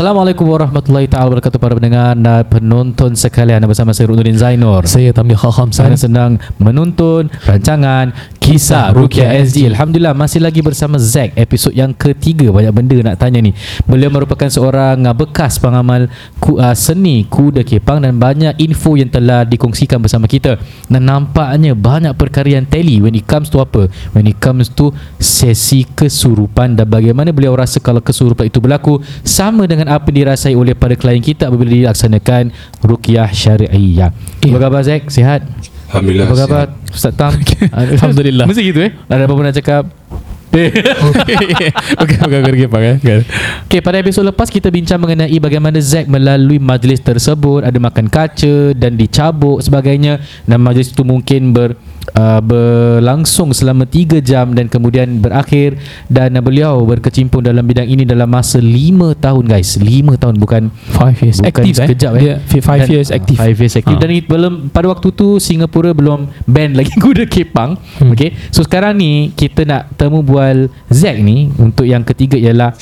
Assalamualaikum warahmatullahi taala wabarakatuh para pendengar dan penonton sekalian bersama saya Runuddin Zainur. Saya Tamil Kham Saya sedang menonton rancangan Kisah Rukia SD. Alhamdulillah masih lagi bersama Zack episod yang ketiga banyak benda nak tanya ni. Beliau merupakan seorang uh, bekas pengamal ku, uh, seni kuda kepang dan banyak info yang telah dikongsikan bersama kita. Dan nampaknya banyak perkara yang tally when it comes to apa? When it comes to sesi kesurupan dan bagaimana beliau rasa kalau kesurupan itu berlaku sama dengan apa dirasai oleh para klien kita apabila dilaksanakan ruqyah syariah. Apa khabar Zack? Sihat? Alhamdulillah. Apa khabar Ustaz Tam? Alhamdulillah. Mesti gitu eh? Ada apa-apa nak cakap? Okey, okey, okey, okey, okey. Okey, pada episod lepas kita bincang mengenai bagaimana Zack melalui majlis tersebut, ada makan kaca dan dicabuk sebagainya dan majlis itu mungkin ber uh, berlangsung selama 3 jam dan kemudian berakhir dan uh, beliau berkecimpung dalam bidang ini dalam masa 5 tahun guys. 5 tahun bukan 5 years Bukan aktif sekejap, eh. eh. Dia 5 years aktif. 5 years aktif Ha. Dan it belum pada waktu tu Singapura belum ban lagi kuda kepang. Hmm. Okay So sekarang ni kita nak temu bual Zack ni untuk yang ketiga ialah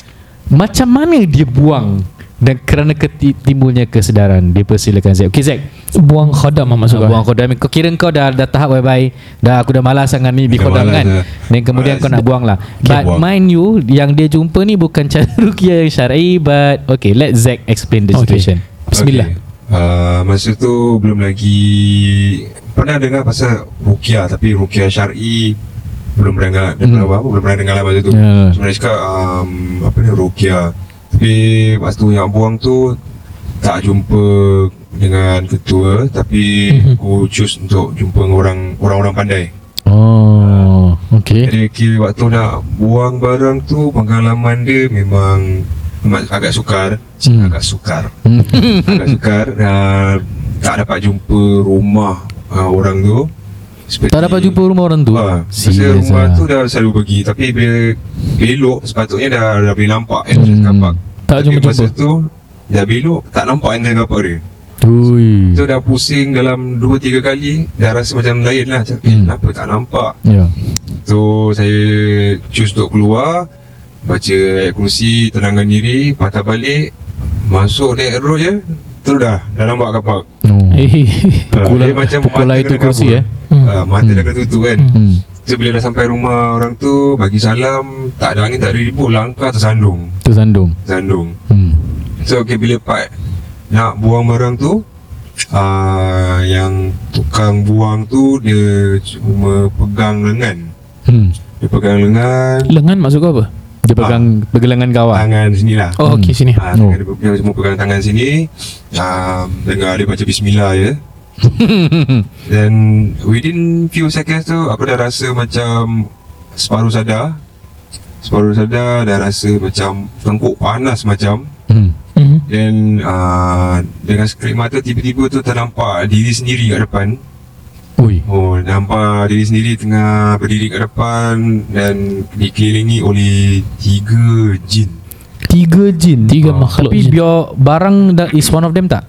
macam mana dia buang dan kerana keti- timbulnya kesedaran dipersilakan Zack. Okay Zack. Buang khadam lah maksud Ah, buang kodam kau kira kau dah dah tahap bye bye dah aku dah malas sangat ni di malas kan dah. dan kemudian Malas. kau nak buang lah Okay, but buang. mind you yang dia jumpa ni bukan cara ruqyah yang syar'i but okay let Zack explain the Okay. situation Bismillah. Okay. Uh, masa tu belum lagi pernah dengar pasal ruqyah tapi ruqyah syar'i belum pernah dengar Hmm. apa, belum pernah dengar lah masa tu. Ya. Sebenarnya cakap um, apa ni ruqyah. Tapi waktu yang buang tu tak jumpa dengan ketua tapi Mhm. aku choose untuk jumpa orang orang-orang pandai. oh okay Jadi kira waktu nak buang barang tu pengalaman dia memang agak sukar, Hmm. agak sukar. Hmm. agak sukar uh, tak dapat jumpa rumah uh, orang tu seperti tak dapat jumpa rumah orang tu Ah, Masa Serious rumah ah. tu dah selalu pergi Tapi bila belok Sepatutnya dah, dah boleh nampak Hmm. Park Tak Tapi jumpa-jumpa. masa tu Dah belok Tak nampak car park dia Ui. So dah pusing dalam 2-3 kali Dah rasa macam lain lah Macam eh, Hmm. kenapa tak nampak Ya. So saya choose untuk keluar Baca ayat kursi Tenangkan diri Patah balik Masuk naik road je Terus dah Dah nampak park Oh. Eh. Pukul- Dia macam pukul mata lah itu kursi, kabur. eh? Hmm. Ah, Mata Hmm. dah kena tutup kan Hmm. So bila dah sampai rumah orang tu Bagi salam Tak ada angin tak ada ribut Langkah tersandung Tu sandung. Tersandung Hmm. So okay, bila part Nak buang barang tu uh, Yang tukang buang tu Dia cuma pegang lengan Hmm. Dia pegang lengan Lengan maksud kau apa? Dia pegang pergelangan kawat. Tangan sini lah Oh, okey sini. Ah, Oh. dia, cuma pegang tangan sini um, Dengar dia baca bismillah je Dan within few seconds tu Aku dah rasa macam Separuh sadar Separuh sadar Dah rasa macam Tengkuk panas macam hmm. Hmm. Dan uh, Dengan sekelip mata Tiba-tiba tu ternampak Diri sendiri kat depan Ui. Oh nampak diri sendiri Tengah berdiri kat depan Dan dikelilingi oleh Tiga jin Tiga jin. Tiga Ah, makhluk Tapi jin. biar barang dah is one of them tak?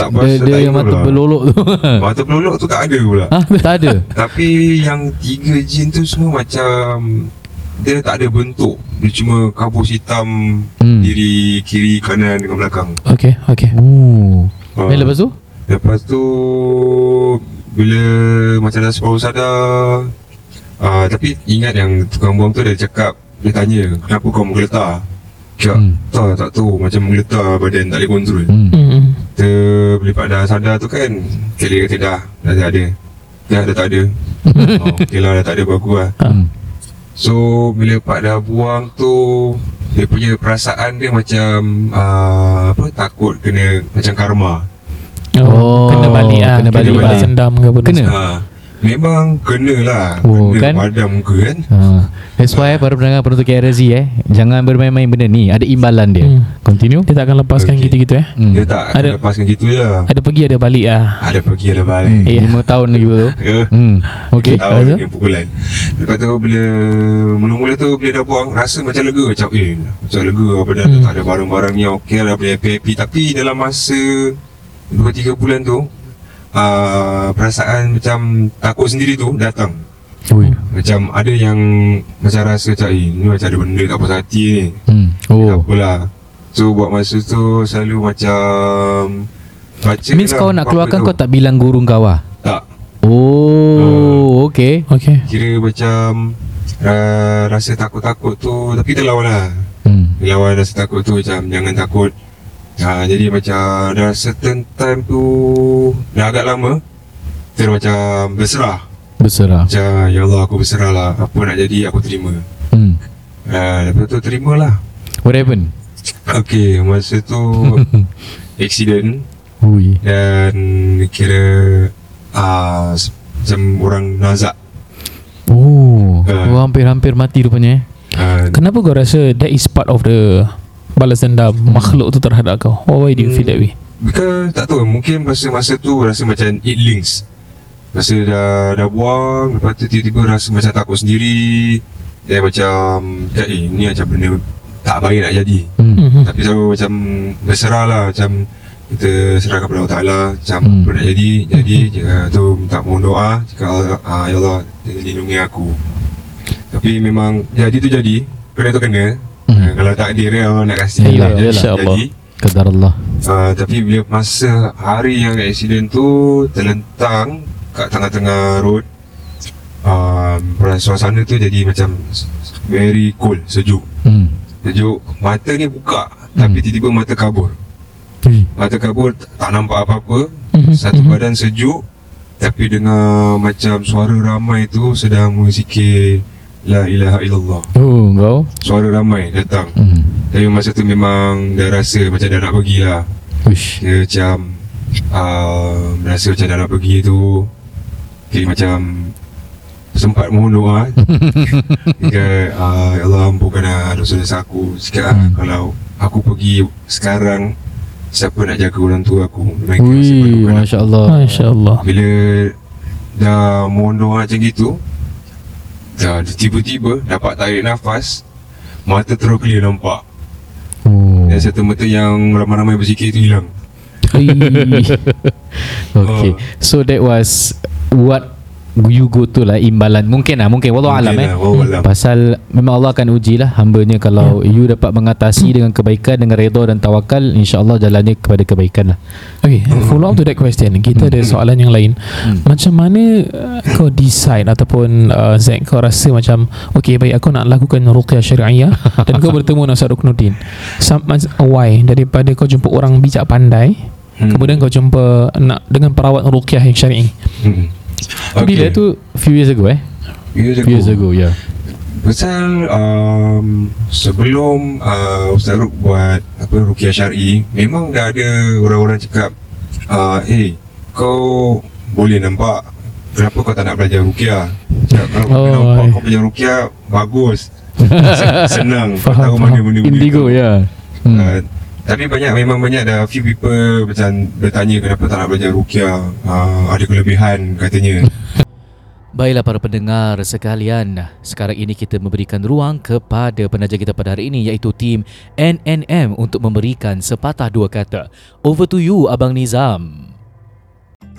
Tak Dia, dia tak yang mata berlolok tu. Mata pelolok tu tak ada pula ha? Tak ada. Tapi yang tiga jin tu semua macam Dia tak ada bentuk Dia cuma kabus hitam Hmm. Diri kiri kanan dengan belakang Okey, okey. Oh. Ah. Dan lepas tu? Lepas tu Bila macam dah separuh sadar uh, Tapi ingat yang tukang buang tu dia cakap Dia tanya Kenapa kau menggeletar Cakap Hmm. hmm. tak tak tahu Macam menggeletar badan tak boleh kontrol Hmm. Kita bila Pak dah sadar tu kan Kelly kata dah Dah tak ada Dah dah tak ada oh, Okay lah dah tak ada bagus lah Hmm. So bila Pak dah buang tu Dia punya perasaan dia macam uh, Apa Takut kena Macam karma Oh, kena balik ah. kena balik balas lah. dendam ke apa. Kena? ha, Memang kena lah Oh, Kena kan? padam muka kan Ha. That's why para pendengar penonton KRZ eh Jangan bermain-main benda ni Ada imbalan dia Hmm. Continue Dia tak akan lepaskan Okey. gitu-gitu eh. hmm. Dia tak Ada- ada. lepaskan gitu je lah Ada pergi ada balik ah. Ada pergi ada hmm. balik Ya. Lima tahun lagi tu Ya hmm. Okay Tahu lepas tu? dengan pukulan Lepas tu bila Mula-mula tu bila dah buang Rasa macam lega Macam eh Macam lega apa dah Hmm. Tak ada barang-barang yang okey lah Boleh happy-happy Tapi dalam masa 2-3 bulan tu uh, Perasaan macam Takut sendiri tu Datang Ui. Macam ada yang Macam rasa macam Eh ni macam ada benda tak puas hati ni Hmm. Tak Oh apalah So buat masa tu Selalu macam Baca Means lah, kau nak keluarkan tu. kau tak bilang guru kau ah? Tak Oh, okay. Okay Kira macam uh, Rasa takut-takut tu Tapi kita lawan lah Hmm. Lawan rasa takut tu Macam jangan takut ha, Jadi macam Dah certain time tu Dah agak lama Kita macam berserah Berserah. Macam Ya Allah aku berserah lah Apa nak jadi aku terima Hmm. ha, Lepas tu terima lah What happened? Okay Masa tu Accident Ui. Dan Kira uh, Macam orang nazak Oh, Ah. kau hampir-hampir mati rupanya eh. uh, Kenapa kau rasa That is part of the Balas dendam. Makhluk tu terhadap kau. Why do you feel that way? Because tak tahu. Mungkin masa-masa tu Rasa macam it links. Rasa dah, dah buang Lepas tu tiba-tiba rasa macam takut sendiri. Dan macam Eh ni macam benda Tak baik nak jadi. Hmm. Mhm. Tapi selalu macam Berserah lah. Macam Kita serahkan kepada Allah Ta'ala Macam Hmm. apa nak jadi Jadi. Jika tu minta mohon doa Jika ah, Ya Allah lindungi aku. Tapi memang Jadi tu jadi. Kena tu kena Hmm. Kalau takdir Allah nak kasih Yelah, jadi, yelah. InsyaAllah. jadi. Kadar Allah. Uh, tapi bila masa hari yang accident tu terlentang kat tengah-tengah road um, suasana tu jadi macam very cold, sejuk. Hmm. Sejuk, mata ni buka tapi tiba-tiba mata kabur. Mata kabur tak nampak apa-apa, Mhm, satu mhm. badan sejuk tapi dengar macam suara ramai tu sedang menzikir La ilaha illallah. Oh, kau. Suara ramai datang. Hmm. Tapi masa tu memang dah rasa macam dah nak pergi lah. Uish. Dia macam uh, Rasa macam dah nak pergi tu Okay macam Sempat mohon doa Jika uh, Ya Allah ampunkanlah dosa-dosa aku Cakap Hmm. hmm. kalau Aku pergi sekarang Siapa nak jaga orang tua aku Mereka Ui. Masya Allah. Masya Allah Bila Dah mohon doa macam gitu Dah tiba-tiba Dapat tarik nafas Mata terus clear nampak Oh. Dan satu mata yang ramai-ramai berzikir tu hilang okay. So that was what you go to lah imbalan mungkin lah mungkin wallahu alam eh lah, wallahu alam. pasal memang Allah akan uji lah hambanya kalau Ya. you dapat mengatasi dengan kebaikan dengan redha dan tawakal insyaallah jalannya kepada kebaikan lah Okay Follow up to that question Kita ada soalan yang lain Hmm. Macam mana uh, Kau decide Ataupun uh, Zack Kau rasa macam Okay baik aku nak lakukan Ruqyah syariah Dan kau bertemu dengan Ustaz Ruknuddin Some, Why Daripada kau jumpa orang bijak pandai Hmm. Kemudian kau jumpa Nak dengan perawat Ruqyah yang syari'i Hmm. Bila tu few years ago eh? Years few years ago. yeah. Pasal um, sebelum uh, Ustaz Ruk buat apa Rukiah Syari Memang dah ada orang-orang cakap uh, Eh kau boleh nampak Kenapa kau tak nak belajar Rukiah? Cakap, Kalau kau Oh, nampak eh. kau belajar Rukiah Bagus. Sen- Senang. Kau Faham, tahu mana benda-benda indigo ya. Hmm. Uh, tapi banyak memang banyak ada few people macam bertanya kenapa tak nak belajar rukyah uh, ada kelebihan katanya. Baiklah para pendengar sekalian Sekarang ini kita memberikan ruang kepada penaja kita pada hari ini Iaitu tim NNM untuk memberikan sepatah dua kata. Over to you Abang Nizam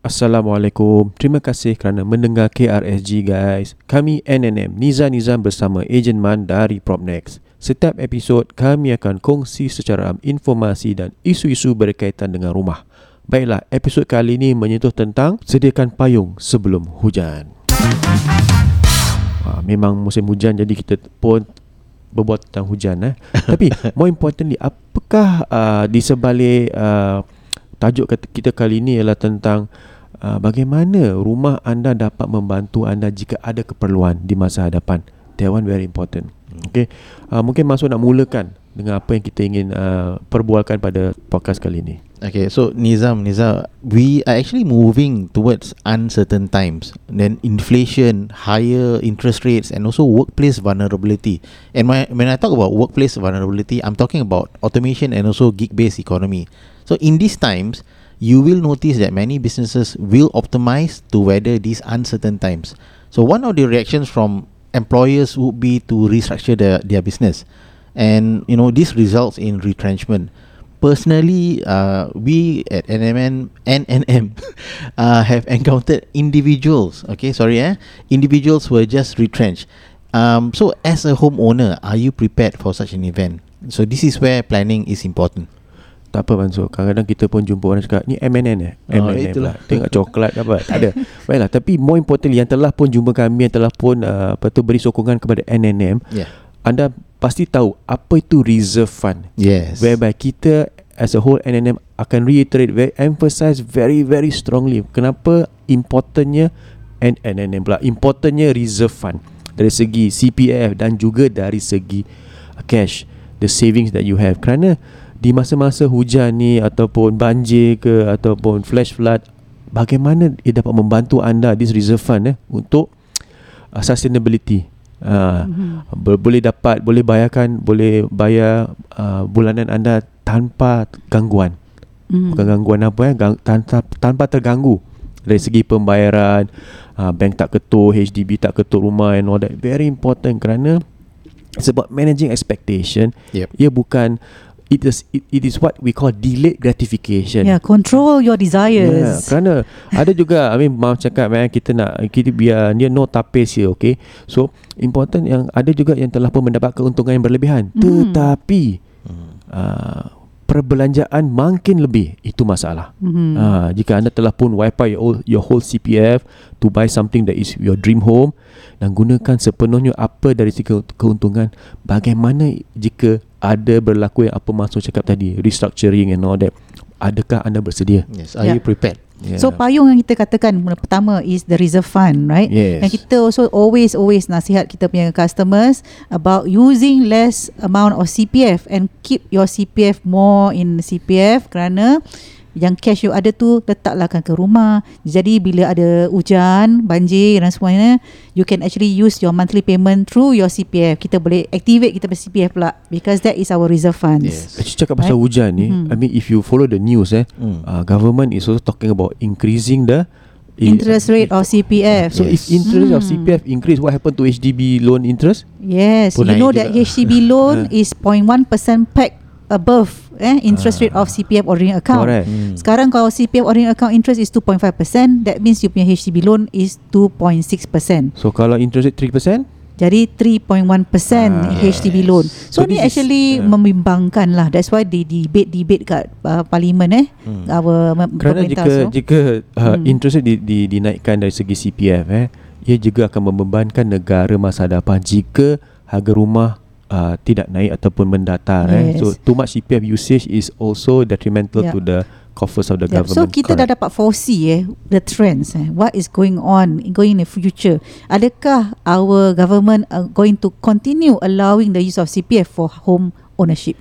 Assalamualaikum. Terima kasih kerana mendengar KRSG guys. Kami NNM Niza Nizam bersama Ejen Man dari Propnex. Setiap episod kami akan kongsi secara informasi dan isu-isu berkaitan dengan rumah. Baiklah, episod kali ini menyentuh tentang sediakan payung sebelum hujan. Ha, memang musim hujan jadi kita pun berbuat tentang hujan eh. Tapi more importantly, apakah uh, di sebalik uh, tajuk kita kali ini ialah tentang uh, bagaimana rumah anda dapat membantu anda jika ada keperluan di masa hadapan. That one very important. Okay. Uh, mungkin masuk nak mulakan dengan apa yang kita ingin uh, perbualkan pada podcast kali ini. Okay, so Nizam, Nizam, we are actually moving towards uncertain times. Then inflation, higher interest rates, and also workplace vulnerability. And when when I talk about workplace vulnerability, I'm talking about automation and also gig-based economy. So in these times, you will notice that many businesses will optimize to weather these uncertain times. So one of the reactions from employers would be to restructure their, their business. And you know this results in retrenchment. Personally, uh, we at NMN NNM uh, have encountered individuals. Okay, sorry, eh, individuals were just retrenched. Um, so as a homeowner, are you prepared for such an event? So this is where planning is important. Tak apa Mansur Kadang-kadang kita pun jumpa orang cakap Ni MNN eh Oh, MNN itulah. pula Tengok coklat apa Tak ada Baiklah Tapi more importantly Yang telah pun jumpa kami Yang telah pun uh, Apa tu Beri sokongan kepada NNM Yeah. Anda pasti tahu Apa itu reserve fund. Yes. Whereby kita As a whole NNM Akan reiterate very, Emphasize very very strongly Kenapa Importantnya and NNM pula Importantnya reserve fund. Dari segi CPF Dan juga dari segi Cash The savings that you have. Kerana di masa-masa hujan ni ataupun banjir ke ataupun flash flood bagaimana ia dapat membantu anda this reserve fund eh untuk uh, sustainability uh, mm-hmm. boleh dapat boleh bayarkan boleh bayar uh, bulanan anda tanpa gangguan Mm. bukan gangguan apa eh gang, tanpa tanpa terganggu dari segi pembayaran uh, bank tak ketuk HDB tak ketuk rumah and all that very important kerana it's about managing expectation Yep. ia bukan it is it, it is what we call delayed gratification Yeah, control your Yeah, desires. kerana ada juga I mean mau cakap man, kita nak kita biar dia no tapis here okay. So important yang ada juga yang telah pun mendapat keuntungan yang berlebihan Mhm. tetapi uh, perbelanjaan makin lebih itu masalah. Mhm. Uh, jika anda telah pun wipe out your, whole- your whole CPF to buy something that is your dream home dan gunakan sepenuhnya apa dari segi keuntungan bagaimana jika ada berlaku yang apa Mansur cakap tadi restructuring and all that adakah anda bersedia Yes. Are Yeah. you prepared? Yeah. So payung yang kita katakan pertama is the reserve fund, right? Yes. And kita also always always nasihat kita punya customers about using less amount of CPF and keep your CPF more in CPF kerana yang cash you ada tu letaklah ke rumah. Jadi bila ada hujan, banjir dan semuanya, you can actually use your monthly payment through your CPF. Kita boleh activate kita punya CPF pula because that is our reserve funds. Yes. Actually cakap pasal Right? hujan ni Mhm. I mean if you follow the news eh Mm. uh, government is also talking about increasing the Interest rate of CPF. So if interest of Hmm. CPF increase what happened to HDB loan interest Yes, Pun you know juga. that HDB loan is 0.1% pegged above eh interest rate of CPF ordinary account. correct Hmm. Sekarang kalau CPF ordinary account interest is 2.5%, that means you punya HDB loan is 2.6%. so kalau interest rate 3% Jadi 3.1% Ah, HDB loan. So So, ni this is- actually yeah. membimbangkan lah. That's why they debate-debate kat uh, parlimen eh. Hmm. Our kerana jika so. jika uh, Hmm. interest di, di, dinaikkan dari segi CPF eh ia juga akan membebankan negara masa hadapan jika harga rumah uh, tidak naik ataupun mendatar eh Yes. so too much CPF usage is also detrimental Yeah. to the coffers of the Yeah, government so kita dah dapat foresee eh the trends eh what is going on going in the future. Adakah our government are going to continue allowing the use of CPF for home ownership?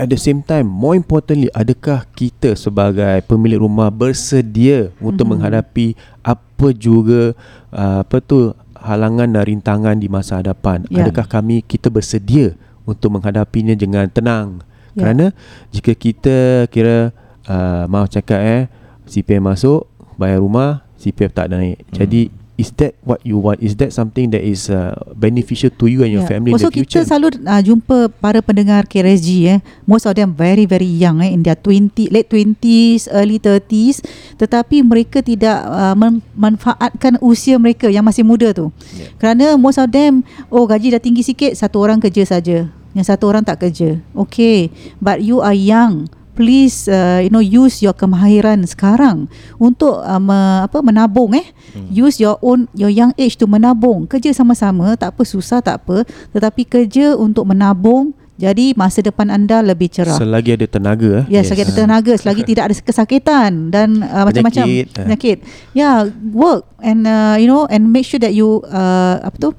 At the same time, more importantly, adakah kita sebagai pemilik rumah bersedia untuk Mhm. menghadapi apa juga uh, apa tu halangan dan rintangan di masa hadapan? Ya. Adakah kami kita bersedia untuk menghadapinya dengan tenang? Ya. Kerana jika kita kira uh, mau cakap eh CPF masuk, bayar rumah, CPF tak naik. Hmm. Jadi is that what you want? Is that something that is uh, beneficial to you and your Yeah. family Also in the future? kita selalu uh, jumpa para pendengar KRSG eh most of them very very young eh in their 20 late 20s early 30s tetapi mereka tidak uh, memanfaatkan usia mereka yang masih muda tu. Yeah. Kerana most of them oh gaji dah tinggi sikit satu orang kerja saja. Yang satu orang tak kerja. Okay, but you are young. Please uh, you know use your kemahiran sekarang untuk uh, me, apa menabung eh. Hmm. Use your own your young age to menabung. Kerja sama-sama tak apa susah tak apa, tetapi kerja untuk menabung jadi masa depan anda lebih cerah. Selagi ada tenaga. Ya, yes. selagi ada tenaga, selagi tidak ada kesakitan dan uh, macam-macam Penyakit, eh. penyakit. Ya, yeah, work and uh, you know and make sure that you uh, apa tu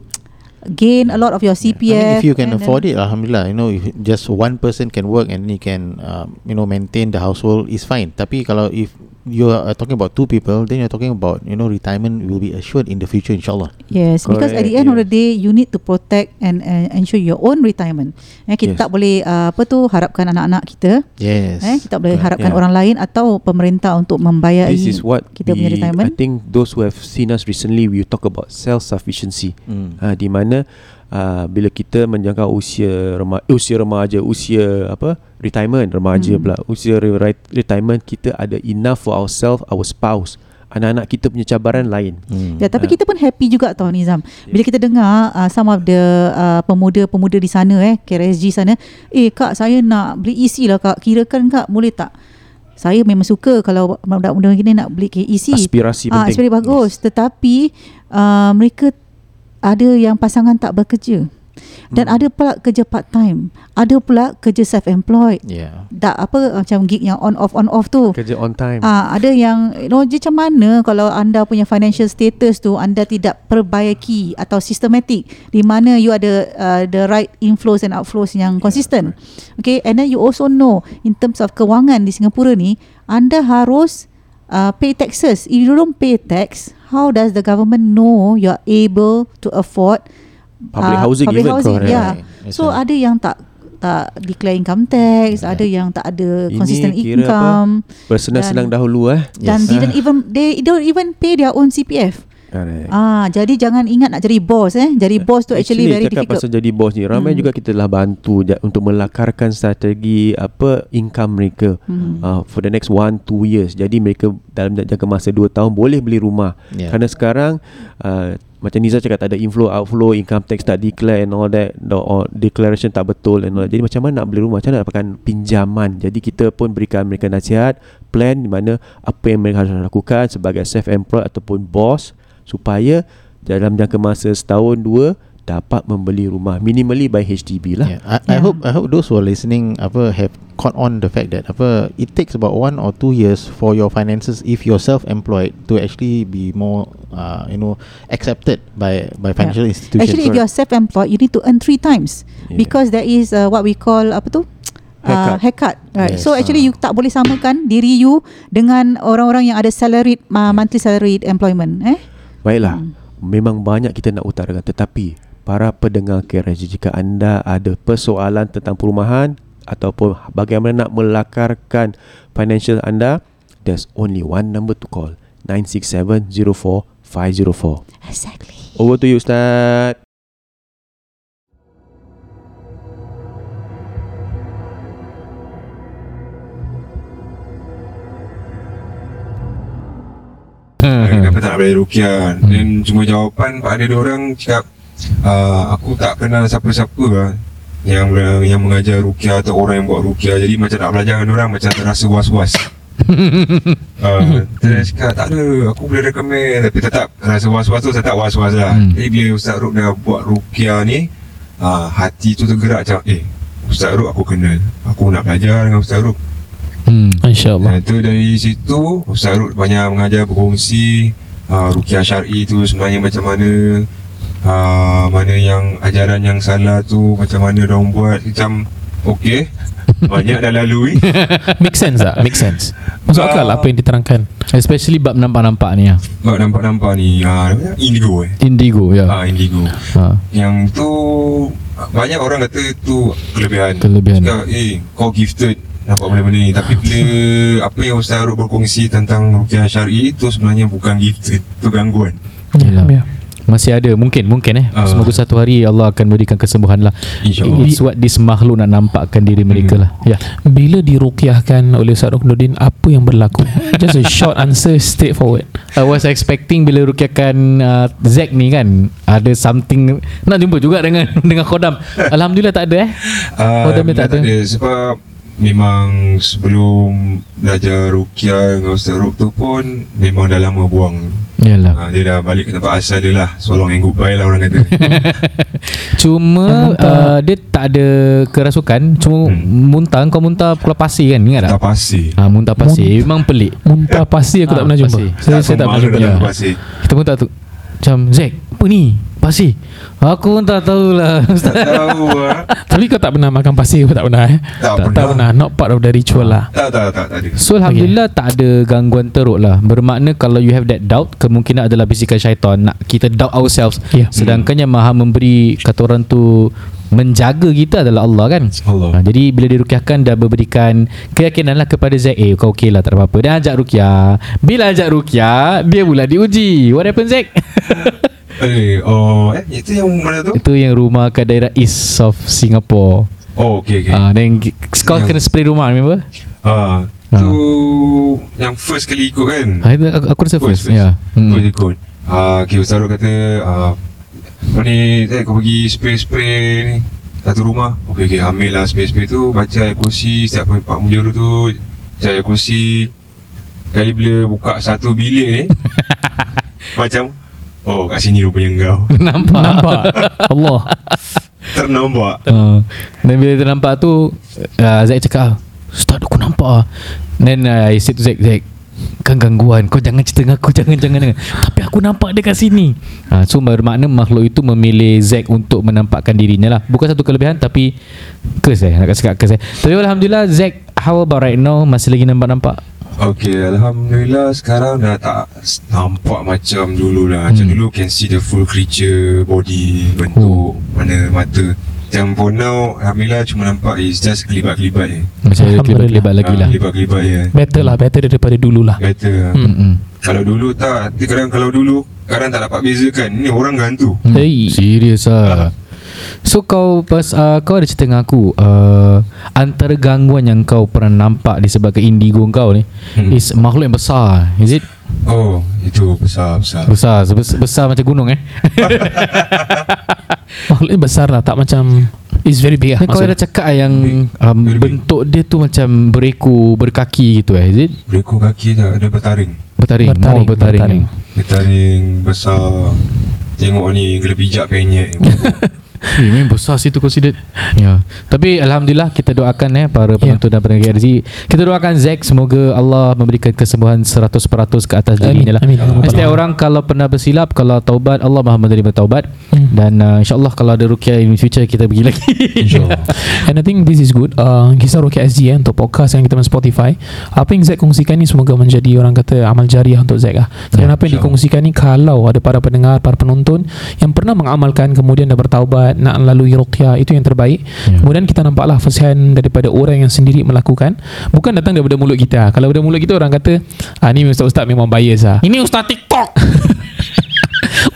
gain a lot of your I mean, CPF if you can afford it, Alhamdulillah, you know, if just one person can work and he can, um, you know, maintain the household is fine. Tapi kalau if you are talking about two people, then you're talking about, you know, retirement will be assured in the future, inshallah. Yes, because at the Correct, end of the yes. day you need to protect and uh, ensure your own retirement. Eh kita Yes. tak boleh uh, apa tu harapkan anak-anak kita Yes. eh kita tak boleh Correct. harapkan Yeah. orang lain atau pemerintah untuk membayar This is what kita we, punya retirement. I think those who have seen us recently we talk about self sufficiency. Mm. Ha, di mana uh, bila kita menjangka usia remaja, usia remaja, usia apa retirement remaja Hmm. pula, usia re- retirement kita ada enough for ourselves, our spouse, anak-anak kita punya cabaran lain. Mm. Ya, tapi Ah. kita pun happy juga tau Nizam. Bila kita dengar uh, some of the uh, pemuda-pemuda di sana eh, KRSG sana, eh kak saya nak beli EC lah kak. Kirakan kak boleh tak? Saya memang suka kalau budak-budak gini nak beli EC. Aspirasi Ah, penting. aspirasi bagus. Tetapi uh, mereka ada yang pasangan tak bekerja. Dan Hmm. ada pula kerja part time. Ada pula kerja self employed. Yeah. Tak apa macam gig yang on off on off tu. Kerja on time. Ah, ada yang you know, macam mana kalau anda punya financial status tu anda tidak perbaiki atau systematic di mana you ada uh, the right inflows and outflows yang consistent. Okay, and then you also know in terms of kewangan di Singapura ni anda harus uh, pay taxes. If you don't pay tax, how does the government know you are able to afford Public uh, housing public even. housing, Correct. yeah. So right. ada yang tak tak declare income tax, ada yang tak ada Ini consistent kira apa? income Bersenang-senang dan- dahulu eh. dan Yes. didn't even they don't even pay their own CPF. Correct. Ah, jadi jangan ingat nak jadi boss eh. Jadi boss tu actually, very cakap difficult. pasal jadi bos ni ramai Hmm. juga kita telah bantu untuk melakarkan strategi apa income mereka Hmm. uh, for the next 1 2 years jadi mereka dalam jangka masa 2 tahun boleh beli rumah Yeah. kerana sekarang uh, macam Niza cakap tak ada inflow outflow income tax tak declare and all that the, or declaration tak betul and all that. jadi macam mana nak beli rumah macam mana nak dapatkan pinjaman jadi kita pun berikan mereka nasihat plan di mana apa yang mereka harus lakukan sebagai self employed ataupun boss supaya dalam jangka masa setahun dua dapat membeli rumah minimally by HDB lah. Yeah. I, I Yeah. hope I hope those who are listening apa have caught on the fact that apa it takes about one or two years for your finances if you're self-employed to actually be more uh, you know accepted by by financial institutions. Actually if you are self-employed you need to earn three times Yeah. because there is uh, what we call apa tu? Uh, Haircut. haircut right Yes. so actually you tak boleh samakan diri you dengan orang-orang yang ada salaried uh, monthly salaried employment eh Baiklah. Hmm. Memang banyak kita nak utarakan tetapi para pendengar KRJ jika anda ada persoalan tentang perumahan ataupun bagaimana nak melakarkan financial anda there's only one number to call 96704504 exactly over to you ustaz Tak nak belajar rukiah Dan cuma jawapan Ada dia orang cakap uh, Aku tak kenal siapa-siapa lah yang yang mengajar rukiah atau orang yang buat rukiah. Jadi macam nak belajar dengan orang macam terasa was-was. Uh, Dia cakap tak ada Aku boleh recommend. Tapi tetap Rasa was-was tu tetap was-was lah. Hmm. Jadi bila Ustaz Ruk dah buat rukiah ni uh, Hati tu tergerak macam Eh Ustaz Ruk aku kenal. Aku nak belajar dengan Ustaz Ruk. Hmm. InsyaAllah Dan tu dari situ Ustaz Ruk banyak mengajar berkongsi uh, Rukiah syar'i tu sebenarnya macam mana uh, Mana yang ajaran yang salah tu Macam mana orang buat Macam Okey Banyak dah lalui Make sense tak? Make sense Masuk akal apa yang diterangkan Especially bab nampak-nampak ni ah. Sebab nampak-nampak ni uh, Indigo eh Indigo ya. Ah Indigo Ha. Yang tu Banyak orang kata tu Kelebihan Kelebihan. Cakap eh kau gifted Nampak benda-benda ni Tapi bila Apa yang Ustaz Ruk berkongsi Tentang Rukiah Syari Itu sebenarnya bukan Itu gangguan Yalah. Ya. Masih ada mungkin mungkin eh. Ah. Semoga satu hari Allah akan berikan kesembuhan lah. InsyaAllah It's what this makhluk nak nampakkan diri mereka lah. Ya. Bila dirukiahkan oleh Ustaz Ruknuddin Apa yang berlaku? Just a short answer Straightforward I was expecting bila rukiakan uh, Zack ni kan ada something nak jumpa juga dengan dengan Khodam. Alhamdulillah tak ada eh. Uh, Oh, tapi tak ada. Sebab Memang sebelum belajar Rukiah dengan Ustaz Ruk tu pun Memang dah lama buang Yalah. uh, Dia dah balik ke tempat asal dia lah So long and goodbye lah orang kata Cuma muntah. uh, dia tak ada kerasukan, cuma Hmm. muntah kau muntah keluar pasir kan, ingat tak? Tak pasir Ha, muntah pasir Memang pelik Muntah pasti aku tak Ah, pernah jumpa pasti. Saya, saya tak pernah jumpa Ya. pasir Kita pun tak tu Macam Zack Apa ni? Pasir. Aku pun tak tahulah. Ustaz. Tak tahu lah Tapi kau tak pernah makan pasir kau tak pernah eh? Tak tak, tak pernah. pernah. Not part of the ritual lah. Tak tak tak tak ada. So Alhamdulillah okay. tak ada gangguan teruk lah. Bermakna kalau you have that doubt Kemungkinan adalah bisikan syaitan Nak kita doubt ourselves. Ya. Sedangkan yang maha memberi Kata orang tu Menjaga kita adalah Allah kan Allah Ha, jadi bila dirukiahkan dah memberikan keyakinan lah kepada Zack Eh kau okey lah tak apa-apa Dan ajak rukiah Bila ajak rukiah Dia pula diuji What happened Zack? Eh oh eh itu yang mana tu Itu yang rumah kat daerah east of Singapore Oh okay okay Ah, Then kau Yang- kena spray rumah remember? Ah, Ah. tu yang first kali ikut kan Ha, aku, aku rasa first, First, first. Ya Hmm. hmm. ikut Ah, okay Ustaz kata Kau ni Zack kau pergi spray-spray ni. Satu rumah. Okay okay ambil lah spray-spray tu. Baca ayat kursi Setiap empat mujur tu. Baca ayat kursi. Kali bila buka satu bilik ni Macam Oh kat sini rupanya kau Nampak. Nampak. Allah. Ternampak. Uh, Dan bila dia nampak tu uh, Zack cakap "Ah, Ustaz aku nampak. Ah." Then uh, I said to Zack Zack Kan gangguan Kau jangan cerita dengan aku Jangan jangan, jangan. Tapi aku nampak dia kat sini uh, So bermakna makhluk itu Memilih Zack Untuk menampakkan dirinya lah Bukan satu kelebihan Tapi Curse eh Nak cakap curse eh Tapi Alhamdulillah Zack How about right now Masih lagi nampak-nampak Okay, Alhamdulillah sekarang dah tak nampak macam dulu lah. Macam Hmm. dulu can see the full creature, body, bentuk, mana mata. Macam for now, Alhamdulillah cuma nampak is just kelibat-kelibat je. Macam kelibat-kelibat lagi Ah, lah Kelibat-kelibat je. Better lah Better daripada dulu lah Better. Hmm. Hmm. Kalau dulu tak, kadang kalau dulu, kadang tak dapat bezakan. Ni orang gantu. Hmm. Hey. Serius lah So kau pas uh, kau ada cerita dengan aku uh, antara gangguan yang kau pernah nampak disebabkan indigo kau ni Hmm. is makhluk yang besar. Is it Oh, itu besar-besar. besar sebes, besar macam gunung eh? Makhluknya besar lah Tak macam It's very big lah kau ada cakap yang um, Very big. bentuk dia tu macam bereku, berkaki gitu eh. Is it? Berekor kaki tak ada bertaring. Bertaring. Bertaring, Oh, bertaring. bertaring. Bertaring besar. Tengok ni gila pijak penyek. Eh, memang besar situ considered. Ya. Tapi alhamdulillah kita doakan eh para penonton dan pendengar RZ. Kita doakan Zack semoga Allah memberikan kesembuhan 100% ke atas dirinya lah. Amin. Setiap orang kalau pernah bersilap kalau taubat Allah Maha menerima taubat Hmm. dan uh, insyaallah kalau ada ruqyah in future kita pergi lagi. InsyaAllah. And I think this is good uh, Kisah Rocky SG eh, Untuk podcast yang kita main Spotify Apa yang Zack kongsikan ni Semoga menjadi orang kata Amal jariah untuk Zack lah Dan apa yang dikongsikan ni Kalau ada para pendengar Para penonton Yang pernah mengamalkan Kemudian dah bertaubat Nak lalui ruqyah Itu yang terbaik Ya. Kemudian kita nampaklah First-hand daripada orang yang sendiri melakukan Bukan datang daripada mulut kita Kalau daripada mulut kita orang kata ah, Ni ustaz-ustaz memang bias lah Ini ustaz TikTok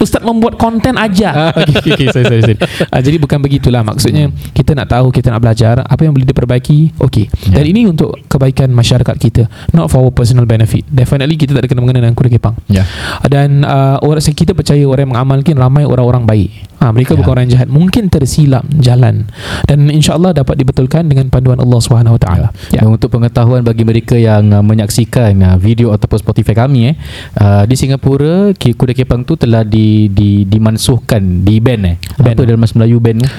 Ustaz membuat konten aja. okay, okay, okay, sorry, sorry, sorry. Uh, jadi bukan begitulah maksudnya kita nak tahu kita nak belajar apa yang boleh diperbaiki. Okey. Ya. Dan ini untuk kebaikan masyarakat kita, not for our personal benefit. Definitely kita tak ada kena mengena dengan kuda kepang. ya. Dan uh, orang kita percaya orang yang mengamalkan ramai orang-orang baik. Ha, mereka Ya. bukan orang jahat. Mungkin tersilap jalan dan insya-Allah dapat dibetulkan dengan panduan Allah Subhanahu Wa Taala. Ya. Dan untuk pengetahuan bagi mereka yang uh, menyaksikan uh, video ataupun Spotify kami eh uh, di Singapura kuda kepang tu telah di di dimansuhkan di ban eh. Ban. Apa dalam bahasa Melayu ban tu?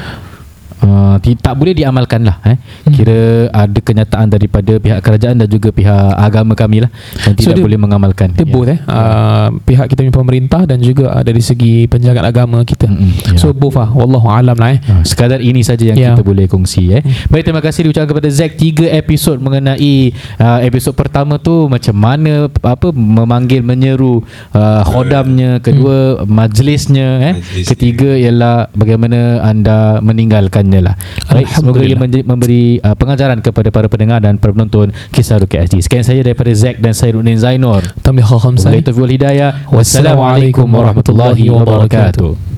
Uh, tak boleh diamalkan lah eh. Hmm. Kira ada kenyataan daripada pihak kerajaan dan juga pihak agama kami lah yang So tidak dia- boleh mengamalkan. Dia both eh uh, pihak kita punya pemerintah dan juga uh, dari segi penjagaan agama kita. Mm-mm, ya. So both ah wallahu alam lah eh. Sekadar ini saja yang Ya. kita boleh kongsi eh. Baik terima kasih diucapkan kepada Zack 3 episod mengenai uh, episod pertama tu macam mana apa memanggil menyeru uh, khodamnya, kedua majlisnya eh. Majlis Ketiga ialah bagaimana anda meninggalkannya lah. Baik semoga ia menjadi, memberi uh, pengajaran kepada para pendengar dan para penonton kisah Ruki SD. Sekian saja daripada Zack dan saya Rudin Zainur. Wabillahi taufiq wal hidayah. Wassalamualaikum warahmatullahi wabarakatuh.